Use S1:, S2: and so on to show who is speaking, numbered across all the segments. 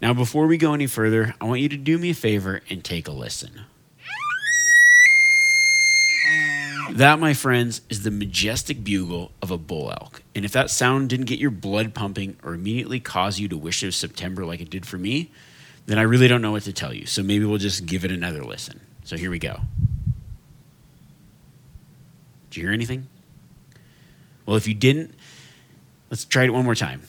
S1: Now, before we go any further, I want you to do me a favor and take a listen. That, my friends, is the majestic bugle of a bull elk. And if that sound didn't get your blood pumping or immediately cause you to wish it was September like it did for me, then I really don't know what to tell you. So maybe we'll just give it another listen. So here we go. Did you hear anything? Well, if you didn't, let's try it one more time.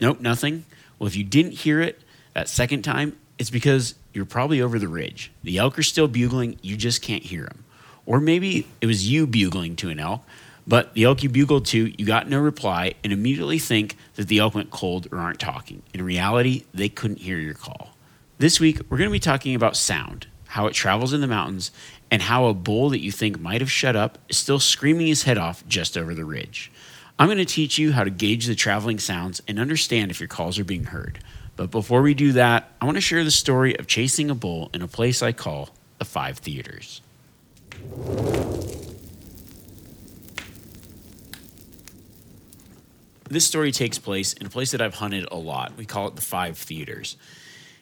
S1: Nope, nothing. Well, if you didn't hear it that second time, it's because you're probably over the ridge. The elk are still bugling, you just can't hear them. Or maybe it was you bugling to an elk, but the elk you bugled to, you got no reply and immediately think that the elk went cold or aren't talking. In reality, they couldn't hear your call. This week, we're going to be talking about sound, how it travels in the mountains, and how a bull that you think might have shut up is still screaming his head off just over the ridge. I'm going to teach you how to gauge the traveling sounds and understand if your calls are being heard. But before we do that, I want to share the story of chasing a bull in a place I call the Five Theaters. This story takes place in a place that I've hunted a lot. We call it the Five Theaters.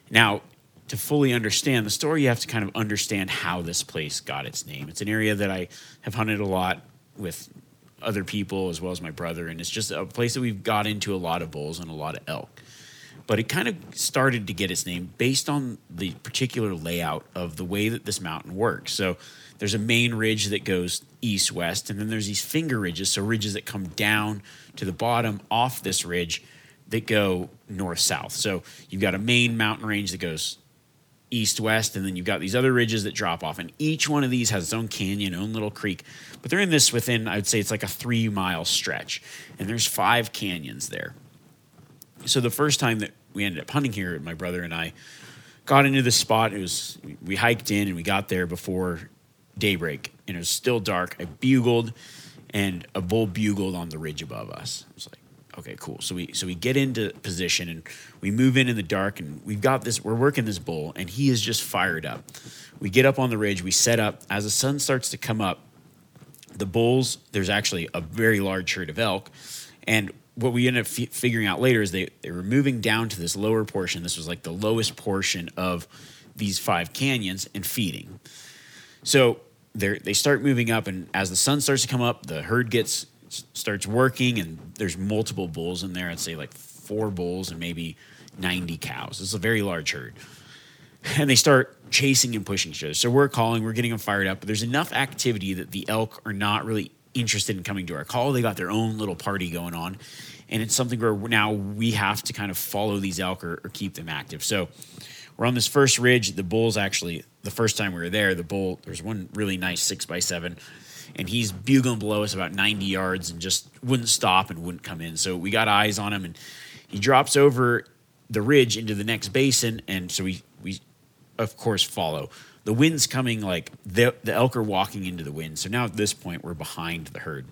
S1: Now, to fully understand the story, you have to kind of understand how this place got its name. It's an area that I have hunted a lot with other people as well as my brother, and it's just a place that we've got into a lot of bulls and a lot of elk. But it kind of started to get its name based on the particular layout of the way that this mountain works. So there's a main ridge that goes east west, and then there's these finger ridges, so ridges that come down to the bottom off this ridge that go north south. So you've got a main mountain range that goes east west, and then you've got these other ridges that drop off, and each one of these has its own canyon, own little creek. But they're in this within, I would say, it's like a three mile stretch, and there's five canyons there. So the first time that we ended up hunting here, my brother and I got into this spot. It was we hiked in and we got there before daybreak, and it was still dark. I bugled, and a bull bugled on the ridge above us. I was like, okay, cool. So we so we get into position and we move in in the dark, and we've got this. We're working this bull, and he is just fired up. We get up on the ridge. We set up as the sun starts to come up. The bulls. There's actually a very large herd of elk, and what we ended up f- figuring out later is they, they were moving down to this lower portion. This was like the lowest portion of these five canyons and feeding. So they they start moving up, and as the sun starts to come up, the herd gets starts working, and there's multiple bulls in there. I'd say like four bulls and maybe 90 cows. It's a very large herd. And they start chasing and pushing each other. So we're calling, we're getting them fired up, but there's enough activity that the elk are not really interested in coming to our call. They got their own little party going on. And it's something where now we have to kind of follow these elk or, or keep them active. So we're on this first ridge. The bull's actually, the first time we were there, the bull, there's one really nice six by seven, and he's bugling below us about 90 yards and just wouldn't stop and wouldn't come in. So we got eyes on him, and he drops over the ridge into the next basin. And so we, we of course, follow the wind's coming like the, the elk are walking into the wind. So now at this point, we're behind the herd.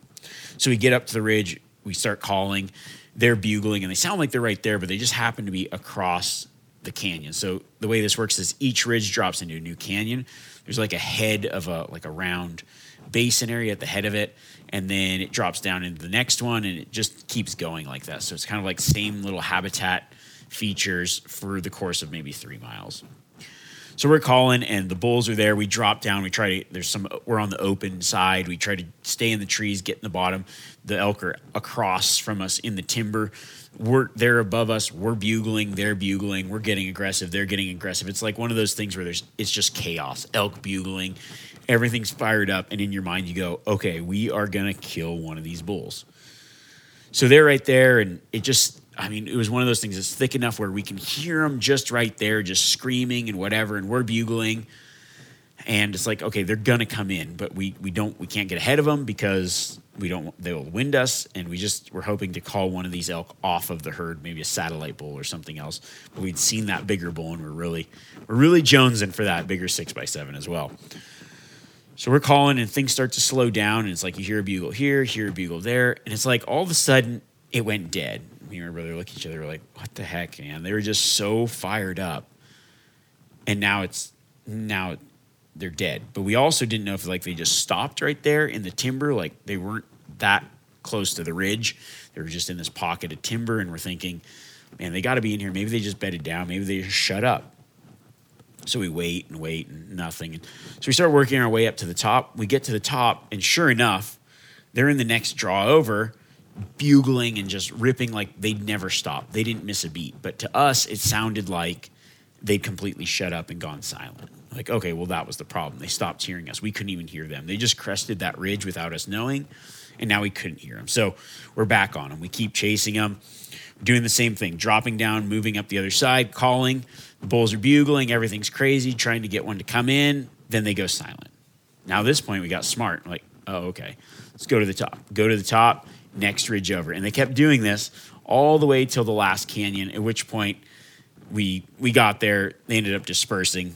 S1: So we get up to the ridge, we start calling, they're bugling, and they sound like they're right there, but they just happen to be across the canyon. So the way this works is each ridge drops into a new canyon. There's like a head of a like a round basin area at the head of it, and then it drops down into the next one, and it just keeps going like that. So it's kind of like same little habitat features for the course of maybe three miles. So we're calling, and the bulls are there. We drop down. We try to. There's some. We're on the open side. We try to stay in the trees, get in the bottom. The elk are across from us in the timber. We're they're above us. We're bugling. They're bugling. We're getting aggressive. They're getting aggressive. It's like one of those things where there's. It's just chaos. Elk bugling. Everything's fired up, and in your mind you go, okay, we are gonna kill one of these bulls. So they're right there, and it just I mean, it was one of those things that's thick enough where we can hear them just right there, just screaming and whatever, and we're bugling. And it's like, okay, they're gonna come in, but we we don't we can't get ahead of them because we don't they'll wind us, and we just we're hoping to call one of these elk off of the herd, maybe a satellite bull or something else. But we'd seen that bigger bull, and we're really we're really jonesing for that bigger six by seven as well. So we're calling, and things start to slow down, and it's like you hear a bugle here, hear a bugle there, and it's like all of a sudden it went dead me and my brother look at each other we're like, what the heck, man? They were just so fired up. And now it's now they're dead. But we also didn't know if like they just stopped right there in the timber, like they weren't that close to the ridge. They were just in this pocket of timber, and we're thinking, man, they got to be in here. Maybe they just bedded down. Maybe they just shut up. So we wait and wait and nothing. So we start working our way up to the top. We get to the top, and sure enough, they're in the next draw over bugling and just ripping like they'd never stop. They didn't miss a beat. But to us, it sounded like they'd completely shut up and gone silent. Like, okay, well, that was the problem. They stopped hearing us. We couldn't even hear them. They just crested that ridge without us knowing, and now we couldn't hear them. So we're back on them. We keep chasing them, doing the same thing, dropping down, moving up the other side, calling. Bulls are bugling. Everything's crazy, trying to get one to come in. Then they go silent. Now, at this point, we got smart. Like, oh, okay, let's go to the top. Go to the top next ridge over. And they kept doing this all the way till the last canyon, at which point we we got there. They ended up dispersing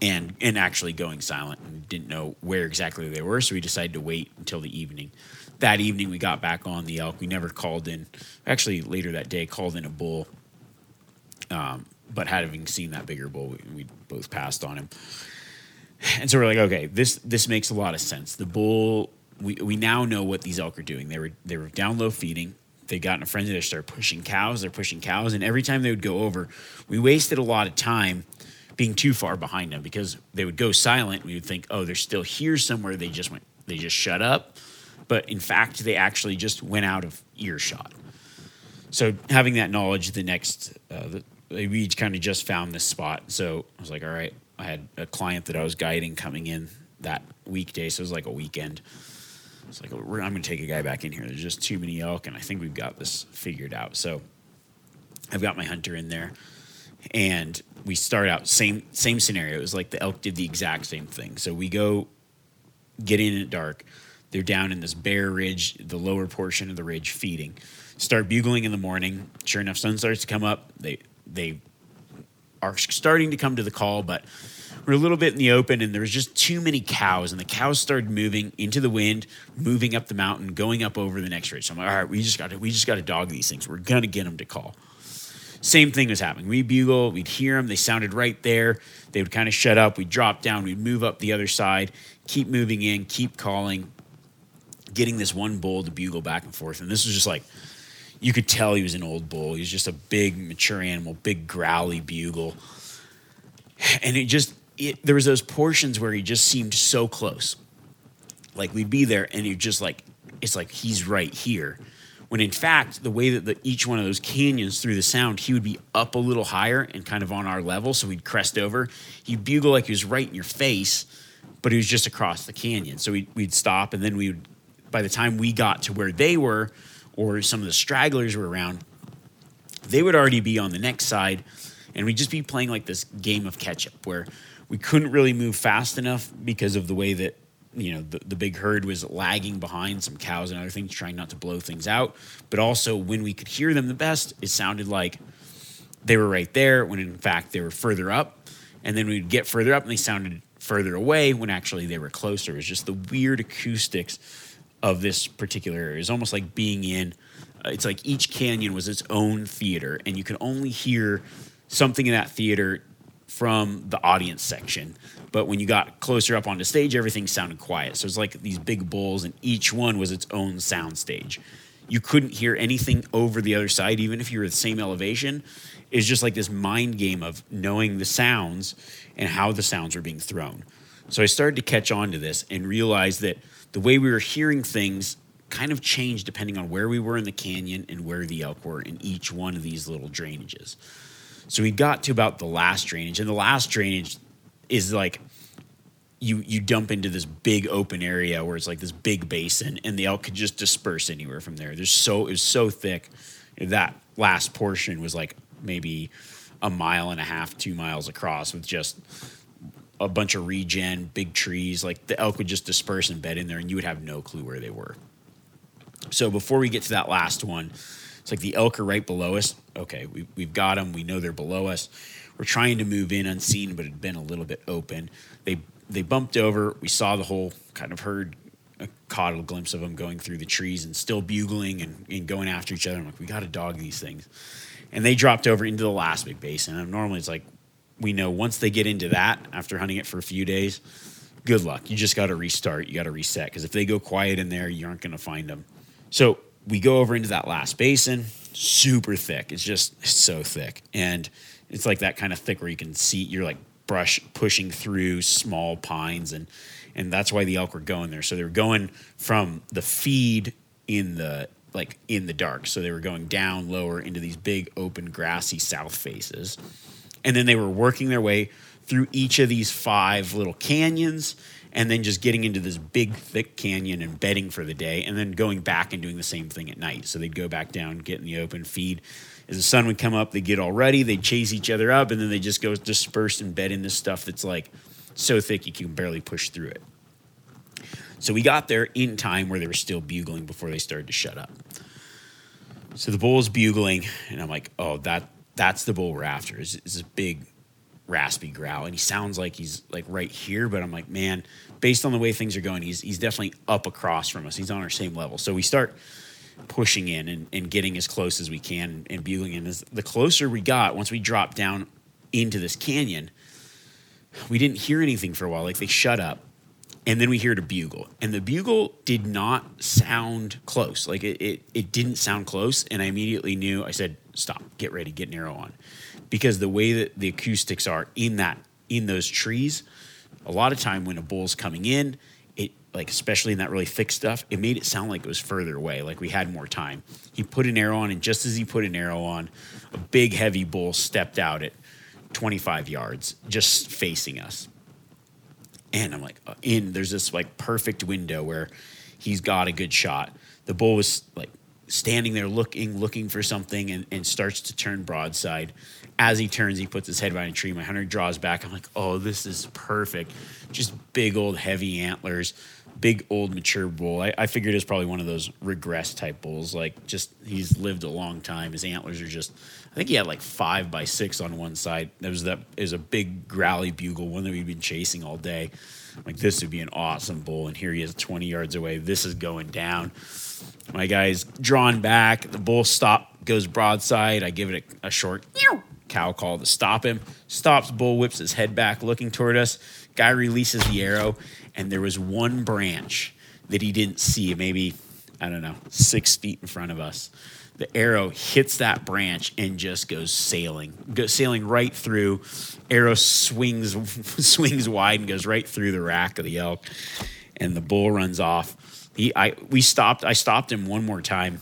S1: and and actually going silent and didn't know where exactly they were. So we decided to wait until the evening. That evening we got back on the elk. We never called in. Actually, later that day called in a bull. Um, but having seen that bigger bull, we, we both passed on him. And so we're like, okay, this this makes a lot of sense. The bull we, we now know what these elk are doing. They were they were down low feeding. They got in a frenzy. They started pushing cows. They're pushing cows, and every time they would go over, we wasted a lot of time being too far behind them because they would go silent. We would think, oh, they're still here somewhere. They just went. They just shut up. But in fact, they actually just went out of earshot. So having that knowledge, the next uh, we kind of just found this spot. So I was like, all right. I had a client that I was guiding coming in that weekday, so it was like a weekend. It's like, oh, I'm going to take a guy back in here. There's just too many elk, and I think we've got this figured out. So I've got my hunter in there, and we start out same same scenario. It was like the elk did the exact same thing. So we go get in at dark. They're down in this bare ridge, the lower portion of the ridge, feeding. Start bugling in the morning. Sure enough, sun starts to come up. They they are starting to come to the call, but we're a little bit in the open and there was just too many cows and the cows started moving into the wind moving up the mountain going up over the next ridge. So i'm like all right we just got to we just got to dog these things. We're gonna get them to call. Same thing was happening. We bugle we'd hear them they sounded right there. They would kind of shut up we'd drop down we'd move up the other side keep moving in keep calling getting this one bull to bugle back and forth. And this was just like you could tell he was an old bull he was just a big mature animal big growly bugle and it just it, there was those portions where he just seemed so close. Like we'd be there and you just like, it's like he's right here. When in fact, the way that the, each one of those canyons through the sound, he would be up a little higher and kind of on our level. So we'd crest over. He'd bugle like he was right in your face, but he was just across the canyon. So we'd, we'd stop and then we would, by the time we got to where they were, or some of the stragglers were around, they would already be on the next side. And we'd just be playing like this game of catch up where we couldn't really move fast enough because of the way that you know the, the big herd was lagging behind some cows and other things trying not to blow things out but also when we could hear them the best it sounded like they were right there when in fact they were further up and then we'd get further up and they sounded further away when actually they were closer it was just the weird acoustics of this particular area it's almost like being in uh, it's like each canyon was its own theater and you could only hear something in that theater from the audience section. But when you got closer up on the stage, everything sounded quiet. So it's like these big bowls, and each one was its own sound stage. You couldn't hear anything over the other side, even if you were the same elevation. It's just like this mind game of knowing the sounds and how the sounds were being thrown. So I started to catch on to this and realize that the way we were hearing things kind of changed depending on where we were in the canyon and where the elk were in each one of these little drainages. So we got to about the last drainage, and the last drainage is like you you dump into this big open area where it's like this big basin, and the elk could just disperse anywhere from there. There's so it was so thick that last portion was like maybe a mile and a half, two miles across, with just a bunch of regen, big trees. Like the elk would just disperse and bed in there, and you would have no clue where they were. So before we get to that last one, it's like the elk are right below us. Okay, we, we've got them. We know they're below us. We're trying to move in unseen, but it had been a little bit open. They they bumped over. We saw the whole kind of herd, caught a glimpse of them going through the trees and still bugling and, and going after each other. I'm like, we got to dog these things. And they dropped over into the last big basin. And normally it's like, we know once they get into that after hunting it for a few days, good luck. You just got to restart. You got to reset because if they go quiet in there, you aren't going to find them. So we go over into that last basin, super thick. It's just it's so thick. And it's like that kind of thick where you can see you're like brush pushing through small pines and and that's why the elk were going there. So they were going from the feed in the like in the dark. So they were going down lower into these big open grassy south faces. And then they were working their way through each of these five little canyons and then just getting into this big thick canyon and bedding for the day and then going back and doing the same thing at night. So they'd go back down, get in the open, feed, as the sun would come up, they'd get all ready, they'd chase each other up, and then they just go disperse and bed in this stuff that's like so thick you can barely push through it. So we got there in time where they were still bugling before they started to shut up. So the bull is bugling, and I'm like, oh, that that's the bull we're after. It's this big, raspy growl, and he sounds like he's like right here, but I'm like, man, based on the way things are going, he's he's definitely up across from us. He's on our same level. So we start pushing in and, and getting as close as we can and bugling in. As the closer we got, once we dropped down into this canyon, we didn't hear anything for a while. Like they shut up. And then we heard a bugle. And the bugle did not sound close. Like it, it, it didn't sound close. And I immediately knew, I said, stop, get ready, get an arrow on. Because the way that the acoustics are in that, in those trees, a lot of time when a bull's coming in, it like especially in that really thick stuff, it made it sound like it was further away, like we had more time. He put an arrow on, and just as he put an arrow on, a big heavy bull stepped out at 25 yards, just facing us. And I'm like, uh, in there's this like perfect window where he's got a good shot. The bull was like standing there looking, looking for something, and, and starts to turn broadside. As he turns, he puts his head behind a tree. My hunter draws back. I'm like, oh, this is perfect. Just big old heavy antlers big old mature bull. I, I figured it's probably one of those regress type bulls. Like just he's lived a long time. His antlers are just. I think he had like five by six on one side. That was that is a big growly bugle, one that we've been chasing all day. Like this would be an awesome bull, and here he is 20 yards away. This is going down. My guy's drawn back. The bull stop goes broadside. I give it a, a short cow call to stop him. Stops. Bull whips his head back, looking toward us. Guy releases the arrow, and there was one branch that he didn't see, maybe, I don't know, six feet in front of us. The arrow hits that branch and just goes sailing, goes sailing right through. Arrow swings swings wide and goes right through the rack of the elk, and the bull runs off. He, I, we stopped. I stopped him one more time.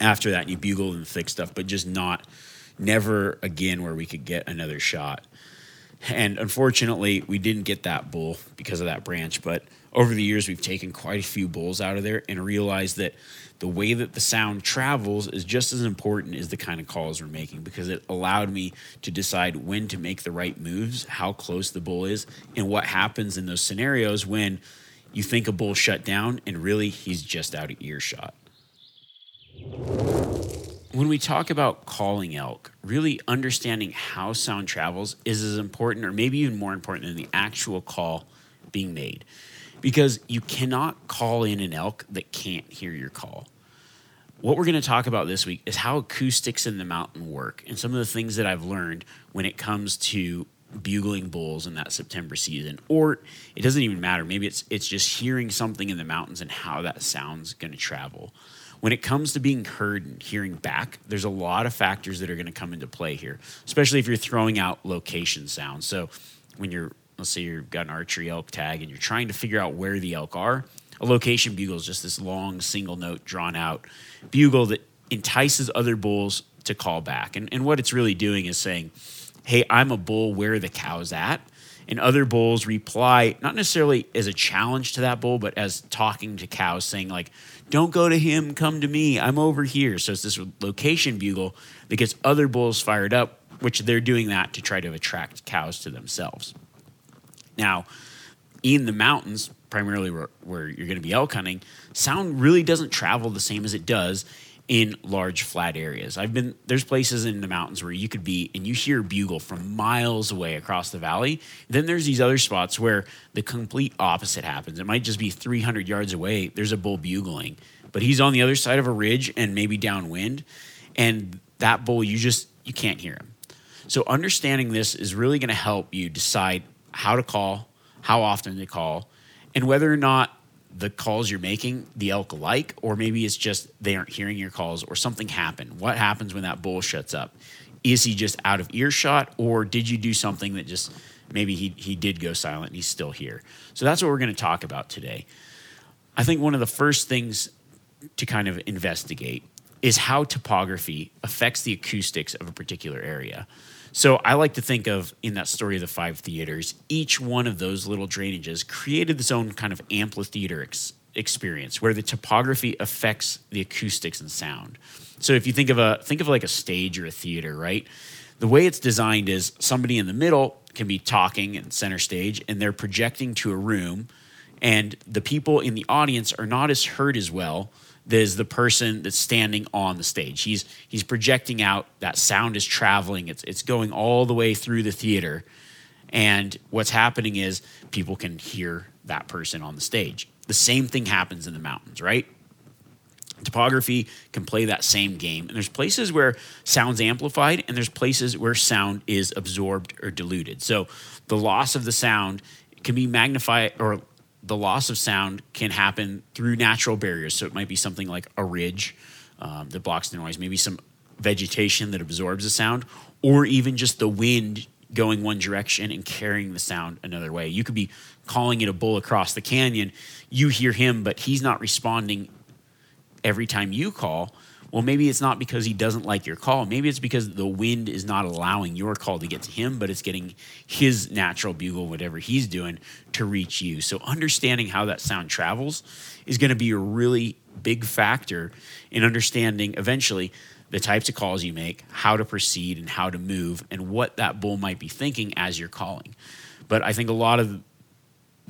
S1: After that, and he bugled and thick stuff, but just not, never again where we could get another shot. And unfortunately, we didn't get that bull because of that branch. But over the years, we've taken quite a few bulls out of there and realized that the way that the sound travels is just as important as the kind of calls we're making because it allowed me to decide when to make the right moves, how close the bull is, and what happens in those scenarios when you think a bull shut down and really he's just out of earshot when we talk about calling elk, really understanding how sound travels is as important, or maybe even more important, than the actual call being made. Because you cannot call in an elk that can't hear your call. what we're going to talk about this week is how acoustics in the mountain work and some of the things that I've learned when it comes to bugling bulls in that September season. Or it doesn't even matter. Maybe it's it's just hearing something in the mountains and how that sound's going to travel. When it comes to being heard and hearing back, there's a lot of factors that are going to come into play here, especially if you're throwing out location sounds. So when you're let's say you've got an archery elk tag and you're trying to figure out where the elk are, a location bugle is just this long single note drawn out bugle that entices other bulls to call back. And, and what it's really doing is saying, hey, I'm a bull where the cow's at. And other bulls reply, not necessarily as a challenge to that bull, but as talking to cows, saying, like, don't go to him, come to me, I'm over here. So it's this location bugle that gets other bulls fired up, which they're doing that to try to attract cows to themselves. Now, in the mountains, primarily where, where you're going to be elk hunting, sound really doesn't travel the same as it does in large flat areas. I've been there's places in the mountains where you could be and you hear bugle from miles away across the valley. Then there's these other spots where the complete opposite happens. It might just be 300 yards away. There's a bull bugling, but he's on the other side of a ridge and maybe downwind, and that bull you just you can't hear him. So understanding this is really going to help you decide how to call, how often to call, and whether or not the calls you're making the elk like, or maybe it's just they aren't hearing your calls or something happened. What happens when that bull shuts up? Is he just out of earshot, or did you do something that just maybe he, he did go silent and he's still here? So that's what we're going to talk about today. I think one of the first things to kind of investigate is how topography affects the acoustics of a particular area. So I like to think of in that story of the five theaters, each one of those little drainages created its own kind of amphitheater ex- experience where the topography affects the acoustics and sound. So if you think of a think of like a stage or a theater, right? The way it's designed is somebody in the middle can be talking in center stage and they're projecting to a room and the people in the audience are not as heard as well as the person that's standing on the stage. He's he's projecting out. That sound is traveling. It's it's going all the way through the theater, and what's happening is people can hear that person on the stage. The same thing happens in the mountains, right? Topography can play that same game, and there's places where sound's amplified, and there's places where sound is absorbed or diluted. So the loss of the sound can be magnified or the loss of sound can happen through natural barriers. So it might be something like a ridge um, that blocks the noise, maybe some vegetation that absorbs the sound, or even just the wind going one direction and carrying the sound another way. You could be calling it a bull across the canyon. You hear him, but he's not responding every time you call. Well, maybe it's not because he doesn't like your call. Maybe it's because the wind is not allowing your call to get to him, but it's getting his natural bugle, whatever he's doing, to reach you. So, understanding how that sound travels is going to be a really big factor in understanding eventually the types of calls you make, how to proceed, and how to move, and what that bull might be thinking as you're calling. But I think a lot of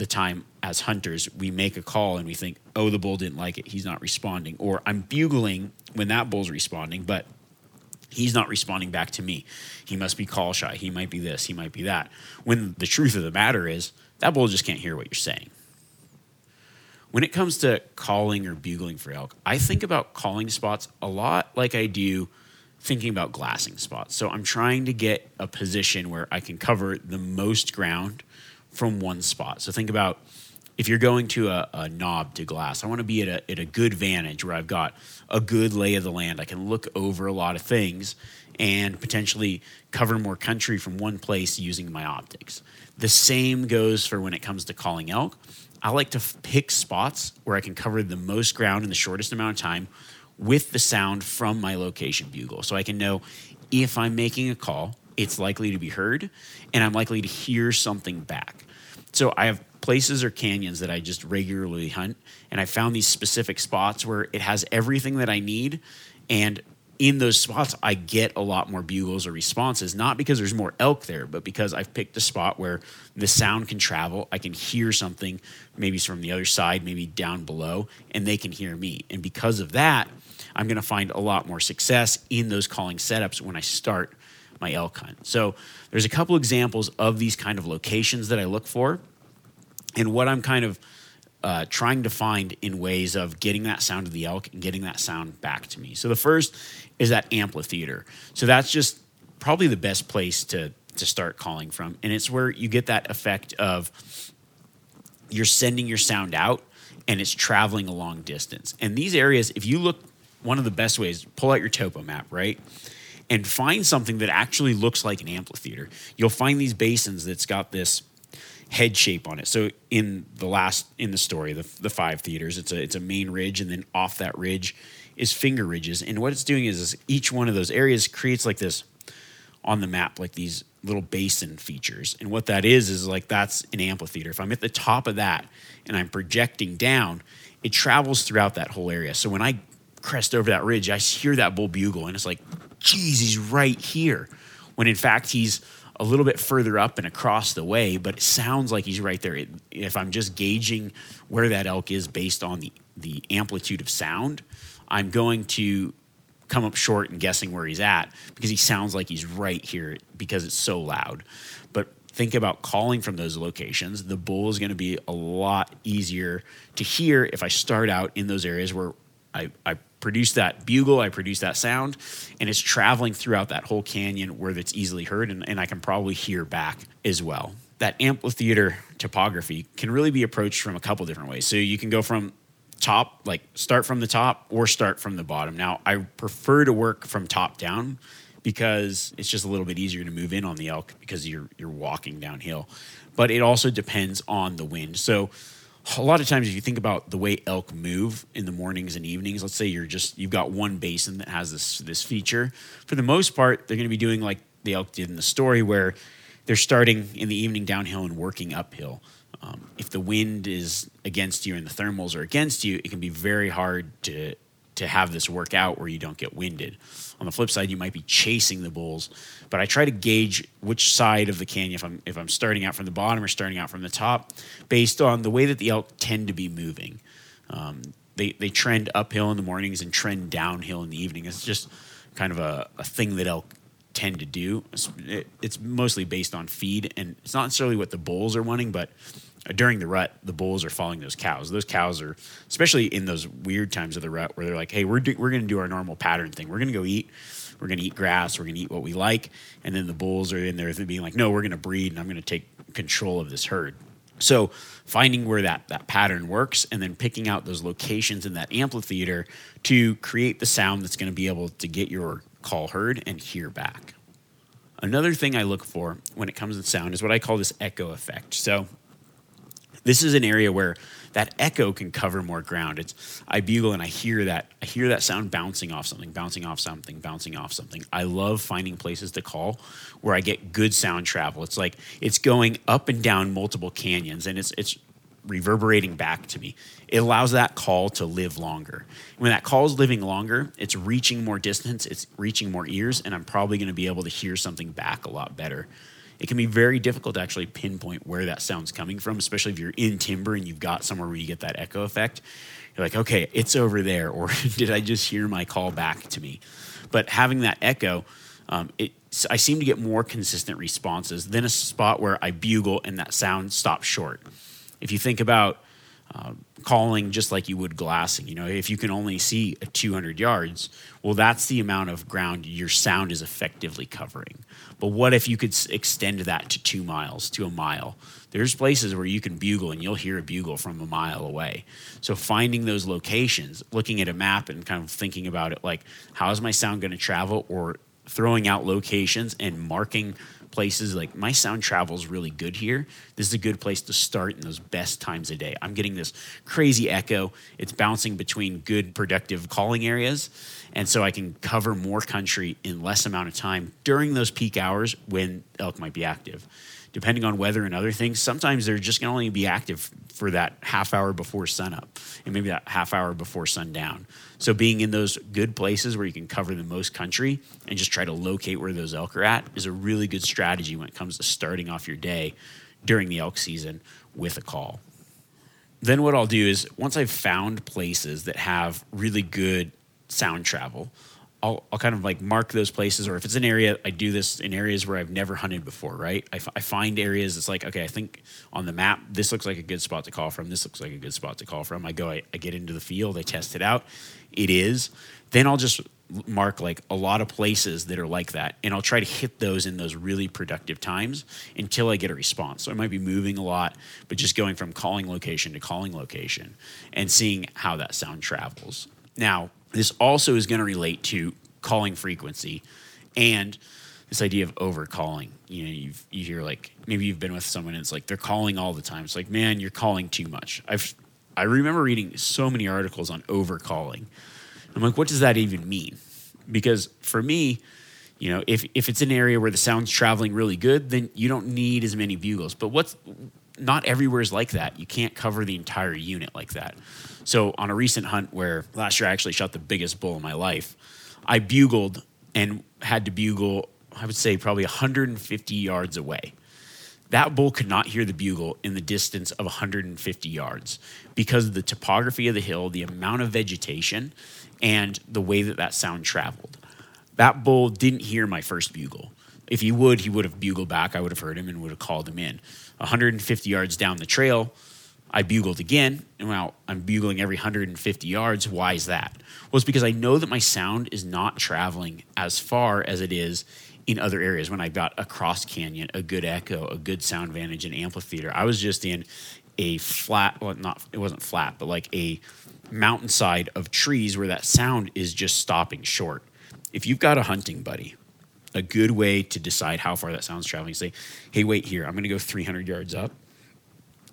S1: the time as hunters, we make a call and we think, oh, the bull didn't like it. He's not responding. Or I'm bugling when that bull's responding, but he's not responding back to me. He must be call shy. He might be this. He might be that. When the truth of the matter is, that bull just can't hear what you're saying. When it comes to calling or bugling for elk, I think about calling spots a lot like I do thinking about glassing spots. So I'm trying to get a position where I can cover the most ground from one spot. So think about if you're going to a, a knob to glass, I want to be at a, at a good vantage where I've got a good lay of the land. I can look over a lot of things and potentially cover more country from one place using my optics. The same goes for when it comes to calling elk. I like to f- pick spots where I can cover the most ground in the shortest amount of time with the sound from my location bugle. So I can know if I'm making a call, it's likely to be heard and I'm likely to hear something back. So I have places or canyons that I just regularly hunt, and I found these specific spots where it has everything that I need. And in those spots, I get a lot more bugles or responses, not because there's more elk there, but because I've picked a spot where the sound can travel. I can hear something, maybe from the other side, maybe down below, and they can hear me. And because of that, I'm going to find a lot more success in those calling setups when I start my elk hunt. So there's a couple examples of these kind of locations that I look for. And what I'm kind of uh, trying to find in ways of getting that sound of the elk and getting that sound back to me. So the first is that amphitheater. So that's just probably the best place to to start calling from, and it's where you get that effect of you're sending your sound out and it's traveling a long distance. And these areas, if you look, one of the best ways, pull out your topo map, right? And find something that actually looks like an amphitheater. You'll find these basins that's got this head shape on it. So in the last in the story, the, the five theaters, it's a it's a main ridge, and then off that ridge is finger ridges. And what it's doing is, is each one of those areas creates like this on the map, like these little basin features. And what that is is like that's an amphitheater. If I'm at the top of that and I'm projecting down, it travels throughout that whole area. So when I crest over that ridge, I hear that bull bugle, and it's like, geez, he's right here. When in fact he's a little bit further up and across the way, but it sounds like he's right there. If I'm just gauging where that elk is based on the, the amplitude of sound, I'm going to come up short in guessing where he's at because he sounds like he's right here because it's so loud. But think about calling from those locations. The bull is going to be a lot easier to hear if I start out in those areas where I, I produce that bugle, I produce that sound, and it's traveling throughout that whole canyon where it's easily heard, and, and I can probably hear back as well. That amphitheater topography can really be approached from a couple different ways. So you can go from top, like start from the top or start from the bottom. Now, I prefer to work from top down because it's just a little bit easier to move in on the elk because you're you're walking downhill. But it also depends on the wind. So a lot of times if you think about the way elk move in the mornings and evenings let's say you're just you've got one basin that has this this feature for the most part they're going to be doing like the elk did in the story where they're starting in the evening downhill and working uphill. Um, if the wind is against you and the thermals are against you it can be very hard to to have this work out where you don't get winded on the flip side you might be chasing the bulls but I try to gauge which side of the canyon if I'm if I'm starting out from the bottom or starting out from the top, based on the way that the elk tend to be moving. Um, they they trend uphill in the mornings and trend downhill in the evening. It's just kind of a, a thing that elk tend to do. It's, it, it's mostly based on feed, and it's not necessarily what the bulls are wanting, but during the rut, the bulls are following those cows. Those cows are, especially in those weird times of the rut, where they're like, "Hey, we're do, we're going to do our normal pattern thing. We're going to go eat. We're going to eat grass. We're going to eat what we like. And then the bulls are in there being like, no, we're going to breed and I'm going to take control of this herd. So finding where that, that pattern works and then picking out those locations in that amphitheater to create the sound that's going to be able to get your call heard and hear back. Another thing I look for when it comes to sound is what I call this echo effect. So this is an area where that echo can cover more ground. It's I bugle and I hear that I hear that sound bouncing off something, bouncing off something, bouncing off something. I love finding places to call where I get good sound travel. It's like it's going up and down multiple canyons and it's it's reverberating back to me. It allows that call to live longer. When that call is living longer, it's reaching more distance, it's reaching more ears, and I'm probably going to be able to hear something back a lot better it can be very difficult to actually pinpoint where that sound's coming from, especially if you're in timber and you've got somewhere where you get that echo effect. You're like, okay, it's over there, or did I just hear my call back to me? But having that echo, um, it, I seem to get more consistent responses than a spot where I bugle and that sound stops short. If you think about uh, calling just like you would glassing. You know, if you can only see 200 yards, well, that's the amount of ground your sound is effectively covering. But what if you could extend that to two miles, to a mile? There's places where you can bugle and you'll hear a bugle from a mile away. So finding those locations, looking at a map and kind of thinking about it like, how is my sound going to travel or throwing out locations and marking places like my sound travels really good here. This is a good place to start in those best times of day. I'm getting this crazy echo. It's bouncing between good productive calling areas. And so I can cover more country in less amount of time during those peak hours when elk might be active depending on weather and other things, sometimes they're just going to only be active for that half hour before sunup and maybe that half hour before sundown. So being in those good places where you can cover the most country and just try to locate where those elk are at is a really good strategy when it comes to starting off your day during the elk season with a call. Then what I'll do is once I've found places that have really good sound travel, I'll, I'll kind of like mark those places, or if it's an area, I do this in areas where I've never hunted before, right? I, f- I find areas, it's like, okay, I think on the map, this looks like a good spot to call from. This looks like a good spot to call from. I go, I, I get into the field, I test it out. It is. Then I'll just mark like a lot of places that are like that and i'll try to hit those in those really productive times until i get a response so i might be moving a lot but just going from calling location to calling location and seeing how that sound travels now this also is going to relate to calling frequency and this idea of overcalling. You know, you you hear like maybe you've been with someone and it's like they're calling all the time. It's like, man, you're calling too much. I've I remember reading so many articles on overcalling. I'm like, what does that even mean? Because for me, you know, if if it's an area where the sound's traveling really good, then you don't need as many bugles. But what's not everywhere is like that. You can't cover the entire unit like that. So on a recent hunt where last year I actually shot the biggest bull in my life, I bugled and had to bugle, I would say probably 150 yards away. That bull could not hear the bugle in the distance of 150 yards because of the topography of the hill, the amount of vegetation, and the way that that sound traveled. That bull didn't hear my first bugle. If he would, he would have bugled back. I would have heard him and would have called him in. 150 yards down the trail, I bugled again, and now I'm bugling every 150 yards. Why is that? Well, it's because I know that my sound is not traveling as far as it is in other areas. When I got a cross canyon, a good echo, a good sound vantage, and amphitheater, I was just in a flat, well, not it wasn't flat, but like a mountainside of trees where that sound is just stopping short. If you've got a hunting buddy, a good way to decide how far that sound's traveling, say, hey, wait here, I'm going to go 300 yards up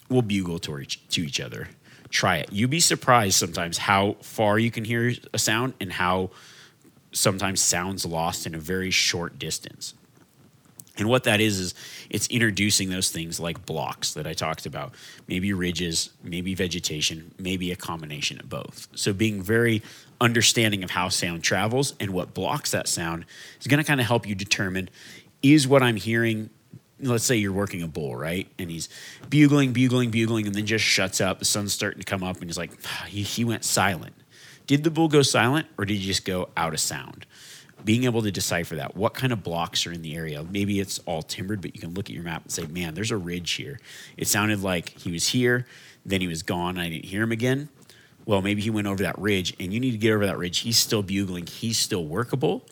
S1: we'll bugle to each, to each other. Try it. You'd be surprised sometimes how far you can hear a sound and how sometimes sounds lost in a very short distance. And what that is is it's introducing those things like blocks that I talked about, maybe ridges, maybe vegetation, maybe a combination of both. So being very understanding of how sound travels and what blocks that sound is going to kind of help you determine is what I'm hearing let's say you're working a bull, right? And he's bugling, bugling, bugling, and then just shuts up. The sun's starting to come up, and he's like, he, he went silent. Did the bull go silent, or did he just go out of sound? Being able to decipher that, what kind of blocks are in the area? Maybe it's all timbered, but you can look at your map and say, man, there's a ridge here. It sounded like he was here, then he was gone, I didn't hear him again. Well, maybe he went over that ridge, and you need to get over that ridge. He's still bugling, he's still workable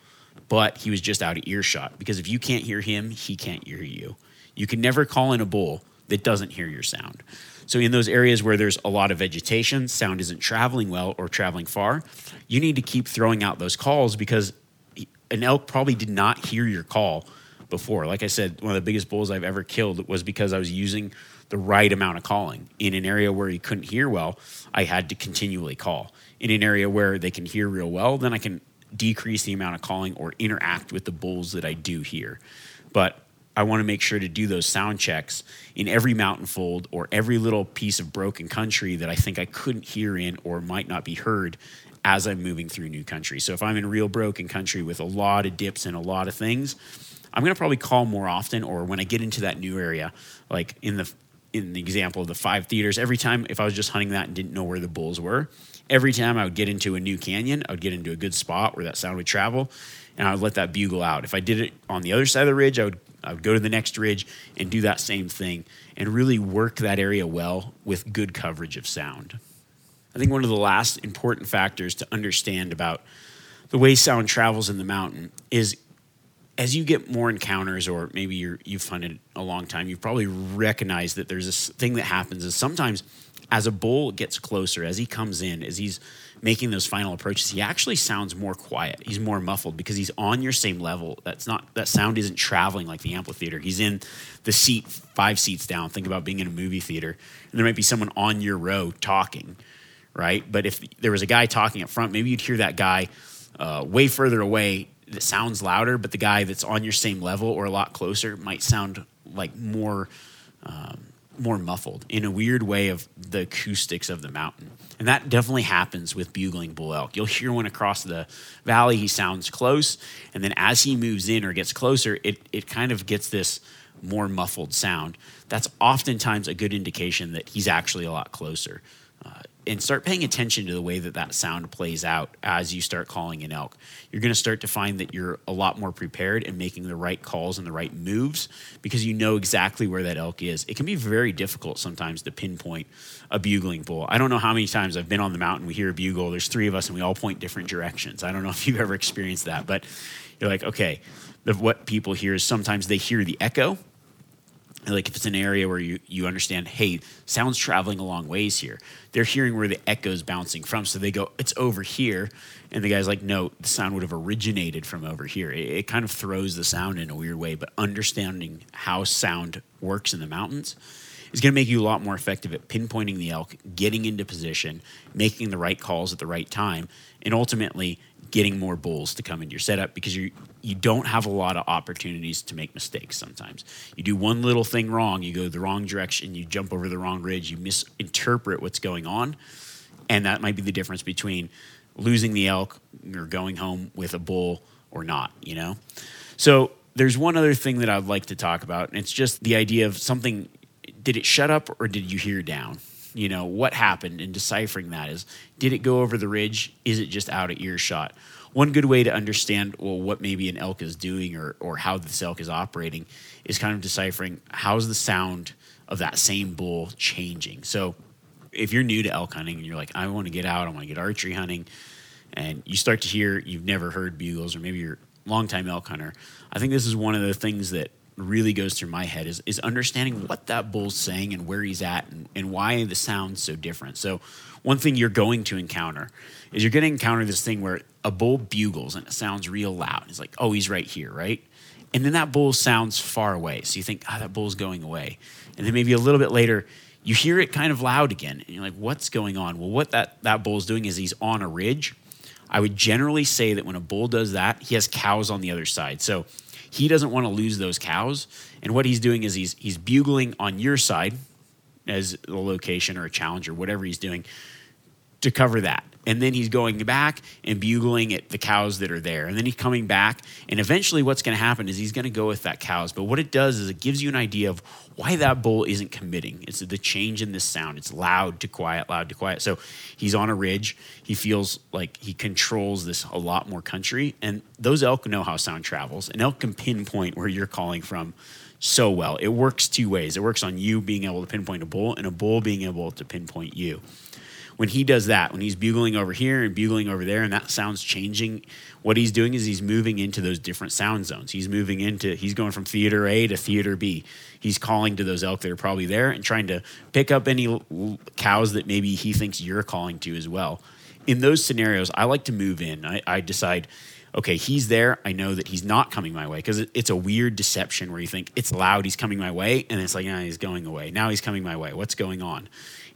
S1: but he was just out of earshot because if you can't hear him, he can't hear you. You can never call in a bull that doesn't hear your sound. So, in those areas where there's a lot of vegetation, sound isn't traveling well or traveling far, you need to keep throwing out those calls because an elk probably did not hear your call before. Like I said, one of the biggest bulls I've ever killed was because I was using the right amount of calling. In an area where he couldn't hear well, I had to continually call. In an area where they can hear real well, then I can decrease the amount of calling or interact with the bulls that I do hear. But I want to make sure to do those sound checks in every mountain fold or every little piece of broken country that I think I couldn't hear in or might not be heard as I'm moving through new country. So if I'm in real broken country with a lot of dips and a lot of things, I'm going to probably call more often or when I get into that new area, like in the in the example of the five theaters, every time if I was just hunting that and didn't know where the bulls were, every time I would get into a new canyon, I would get into a good spot where that sound would travel, and I would let that bugle out. If I did it on the other side of the ridge, I would I would go to the next ridge and do that same thing and really work that area well with good coverage of sound. I think one of the last important factors to understand about the way sound travels in the mountain is as you get more encounters or maybe you're, you've hunted a long time, you've probably recognized that there's this thing that happens is sometimes – as a bull gets closer, as he comes in, as he's making those final approaches, he actually sounds more quiet. He's more muffled because he's on your same level. That's not that sound isn't traveling like the amphitheater. He's in the seat five seats down. Think about being in a movie theater, and there might be someone on your row talking, right? But if there was a guy talking up front, maybe you'd hear that guy uh, way further away that sounds louder, but the guy that's on your same level or a lot closer might sound like more. Um, more muffled in a weird way of the acoustics of the mountain. And that definitely happens with bugling bull elk. You'll hear one across the valley, he sounds close, and then as he moves in or gets closer, it, it kind of gets this more muffled sound. That's oftentimes a good indication that he's actually a lot closer. Uh, and start paying attention to the way that that sound plays out as you start calling an elk. You're going to start to find that you're a lot more prepared and making the right calls and the right moves because you know exactly where that elk is. It can be very difficult sometimes to pinpoint a bugling bull. I don't know how many times I've been on the mountain, we hear a bugle, there's three of us, and we all point different directions. I don't know if you've ever experienced that, but you're like, okay, the, what people hear is sometimes they hear the echo like if it's an area where you, you understand hey sounds traveling a long ways here they're hearing where the echo's bouncing from. So they go it's over here. And the guy's like no the sound would have originated from over here. It, it kind of throws the sound in a weird way but understanding how sound works in the mountains is going to make you a lot more effective at pinpointing the elk getting into position making the right calls at the right time and ultimately getting more bulls to come into your setup because you you don't have a lot of opportunities to make mistakes sometimes. You do one little thing wrong, you go the wrong direction, you jump over the wrong ridge, you misinterpret what's going on, and that might be the difference between losing the elk or going home with a bull or not, you know? So there's one other thing that I'd like to talk about, and it's just the idea of something did it shut up or did you hear down? You know what happened in deciphering that is did it go over the ridge? Is it just out of earshot? One good way to understand well what maybe an elk is doing or or how this elk is operating is kind of deciphering how's the sound of that same bull changing. So if you're new to elk hunting and you're like i want to get out i want to get archery hunting and you start to hear you've never heard bugles or maybe you're a longtime elk hunter i think this is one of the things that really goes through my head is, is understanding what that bull's saying and where he's at and, and why the sound's so different. So, one thing you're going to encounter is you're going to encounter this thing where a bull bugles and it sounds real loud. It's like, oh, he's right here, right? And then that bull sounds far away. So you think, ah, oh, that bull's going away. And then maybe a little bit later, you hear it kind of loud again. And you're like, what's going on? Well, what that, that bull's doing is he's on a ridge. I would generally say that when a bull does that, he has cows on the other side. So he doesn't want to lose those cows. And what he's doing is he's he's bugling on your side as a location or a challenge or whatever he's doing to cover that. And then he's going back and bugling at the cows that are there. And then he's coming back. And eventually, what's going to happen is he's going to go with that cows. But what it does is it gives you an idea of why that bull isn't committing. It's the change in this sound. It's loud to quiet, loud to quiet. So he's on a ridge. He feels like he controls this a lot more country. And those elk know how sound travels. An elk can pinpoint where you're calling from so well. It works two ways. It works on you being able to pinpoint a bull and a bull being able to pinpoint you when he does that, when he's bugling over here and bugling over there, and that sound's changing, what he's doing is he's moving into those different sound zones. He's moving into, he's going from theater A to theater B. He's calling to those elk that are probably there and trying to pick up any cows that maybe he thinks you're calling to as well. In those scenarios, I like to move in. I, I decide, okay, he's there. I know that he's not coming my way because it, it's a weird deception where you think it's loud, he's coming my way, and it's like, he's going away. Now he's coming my way. What's going on?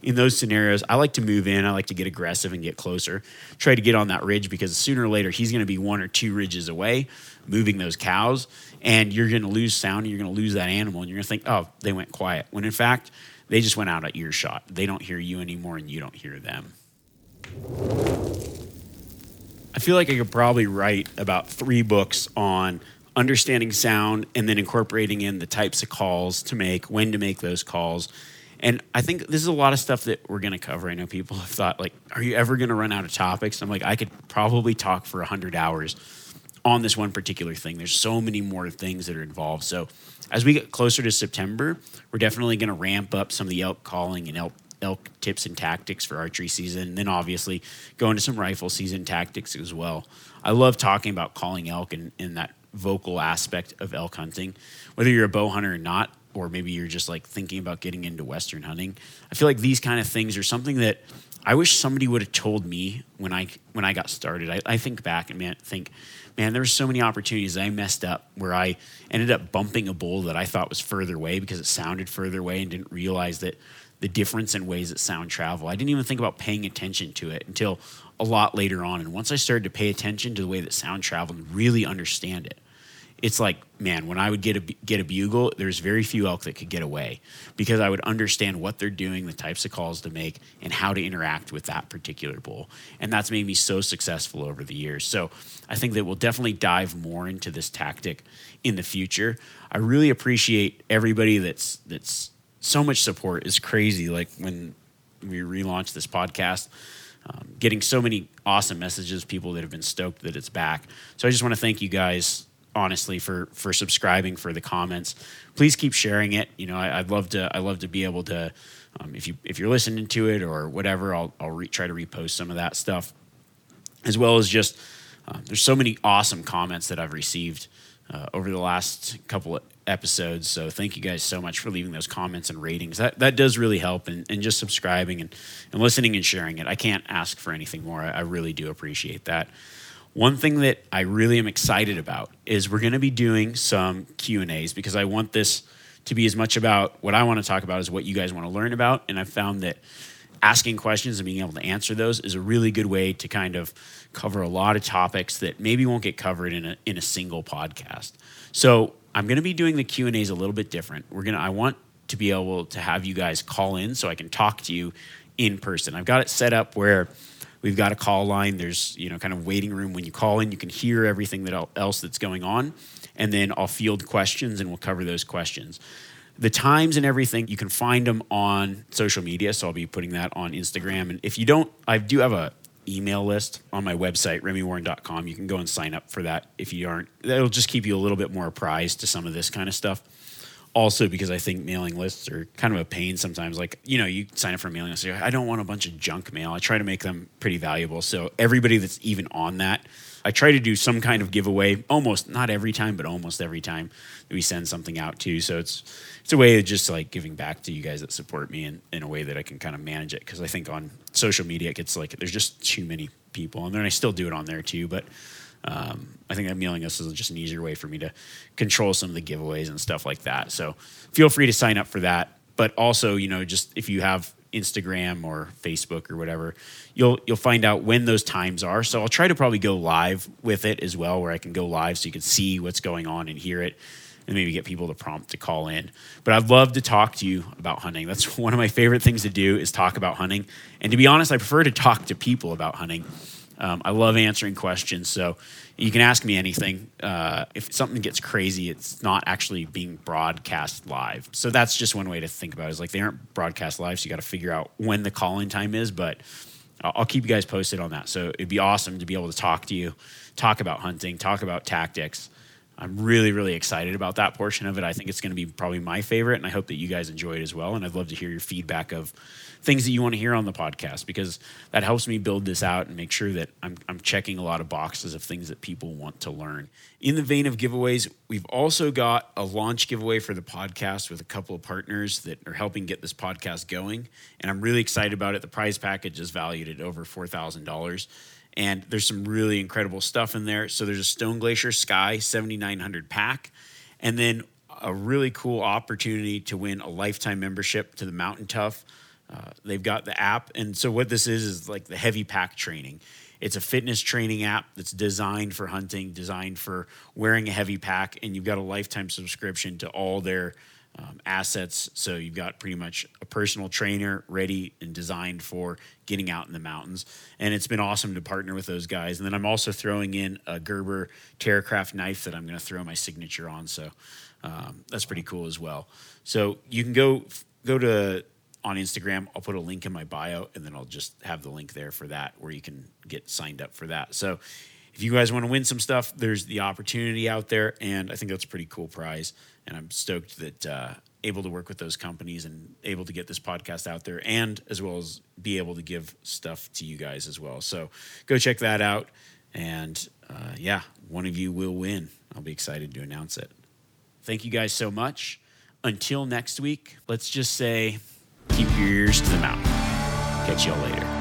S1: In those scenarios, I like to move in. I like to get aggressive and get closer. Try to get on that ridge because sooner or later he's going to be one or two ridges away, moving those cows, and you're going to lose sound. and You're going to lose that animal, and you're going to think, "Oh, they went quiet." When in fact, they just went out at earshot. They don't hear you anymore, and you don't hear them. I feel like I could probably write about three books on understanding sound and then incorporating in the types of calls to make, when to make those calls and I think this is a lot of stuff that we're going to cover. I know people have thought, like, are you ever going to run out of topics? I'm like, I could probably talk for 100 hours on this one particular thing. There's so many more things that are involved. So as we get closer to September, we're definitely going to ramp up some of the elk calling and elk elk tips and tactics for archery season. And then obviously go into some rifle season tactics as well. I love talking about calling elk and, and that vocal aspect of elk hunting. Whether you're a bow hunter or not, or maybe you're just like thinking about getting into western hunting i feel like these kind of things are something that i wish somebody would have told me when i when i got started. I, I think back and man think man there were so many opportunities i messed up where i ended up bumping a bull that i thought was further away because it sounded further away and didn't realize that the difference in ways that sound travel. I didn't even think about paying attention to it until a lot later on. And once i started to pay attention to the way that sound traveled and really understand it it's like man when i would get a get a bugle there's very few elk that could get away because i would understand what they're doing the types of calls to make and how to interact with that particular bull and that's made me so successful over the years so i think that we'll definitely dive more into this tactic in the future i really appreciate everybody that's that's so much support is crazy like when we relaunched this podcast. Um, getting so many awesome messages, people that have been stoked that it's back. So I just want to thank you guys honestly for for subscribing for the comments. Please keep sharing it. You know I, would love to i love to be able to um, if you if you're listening to it or whatever i'll, I'll re- try to repost some of that stuff. As well as just um, there's so many awesome comments that i've received uh, over the last couple of episodes. So thank you guys so much for leaving those comments and ratings. That that does really help and, and just subscribing and, and listening and sharing it. I can't ask for anything more. I, I really do appreciate that one thing that I really am excited about is we're going to be doing some Q&As because I want this to be as much about what I want to talk about as what you guys want to learn about and I've found that asking questions and being able to answer those is a really good way to kind of cover a lot of topics that maybe won't get covered in a in a single podcast. So, I'm going to be doing the Q&As a little bit different. We're to I want to be able to have you guys call in so I can talk to you in person. I've got it set up where We've got a call line. There's you know kind of waiting room when you call in. You can hear everything that else that's going on, and then I'll field questions and we'll cover those questions. The times and everything you can find them on social media. So I'll be putting that on Instagram. And if you don't, I do have a email list on my website remiwarren.com. You can go and sign up for that if you aren't. That'll just keep you a little bit more apprised to some of this kind of stuff also because I think mailing lists are kind of a pain sometimes. Like, you know, you sign up for a mailing list, I don't want a bunch of junk mail. I try to make them pretty valuable. So everybody that's even on that, I try to do some kind of giveaway almost not every time, but almost every time that we send something out to. So it's it's a way of just like giving back to you guys that support me in, in a way that I can kind of manage it. Because I think on social media it gets like there's just too many people. And then I still do it on there too, but um, I think that mailing us is just an easier way for me to control some of the giveaways and stuff like that. So feel free to sign up for that. But also, you know, just if you have Instagram or Facebook or whatever, you'll you'll find out when those times are. So I'll try to probably go live with it as well, where I can go live so you can see what's going on and hear it, and maybe get people to prompt to call in. But I'd love to talk to you about hunting. That's one of my favorite things to do is talk about hunting. And to be honest, I prefer to talk to people about hunting um, I love answering questions, so you can ask me anything. Uh, if something gets crazy, it's not actually being broadcast live. So that's just one way to think about it. Is like they aren't broadcast live, so you got to figure out when the calling time is. But I'll keep you guys posted on that. So it'd be awesome to be able to talk to you, talk about hunting, talk about tactics. I'm really, really excited about that portion of it. I think it's going to be probably my favorite, and I hope that you guys enjoy it as well. And I'd love to hear your feedback of things that you want to hear on the podcast because that helps me build this out and make sure that I'm, I'm checking a lot of boxes of things that people want to learn. In the vein of giveaways, we've also got a launch giveaway for the podcast with a couple of partners that are helping get this podcast going. And I'm really excited about it. The prize package is valued at over $4,000 and there's some really incredible stuff in there. So there's a Stone Glacier Sky 7900 pack, and then a really cool opportunity to win a lifetime membership to the Mountain Tough uh, they've got the app, and so what this is is like the heavy pack training. It's a fitness training app that's designed for hunting, designed for wearing a heavy pack, and you've got a lifetime subscription to all their um, assets. So you've got pretty much a personal trainer ready and designed for getting out in the mountains. And it's been awesome to partner with those guys. And then I'm also throwing in a Gerber Terracraft knife that I'm going to throw my signature on. So um, that's pretty cool as well. So you can go go to on Instagram. I'll put a link in my bio and then I'll just have the link there for that where you can get signed up for that. So if you guys want to win some stuff, there's the opportunity out there. And I think that's a pretty cool prize. And I'm stoked that uh, able to work with those companies and able to get this podcast out there and as well as be able to give stuff to you guys as well. So go check that out. And uh, yeah, one of you will win. I'll be excited to announce it. Thank you guys so much. Until next week, let's just say keep your ears to the mountain. Catch y'all later.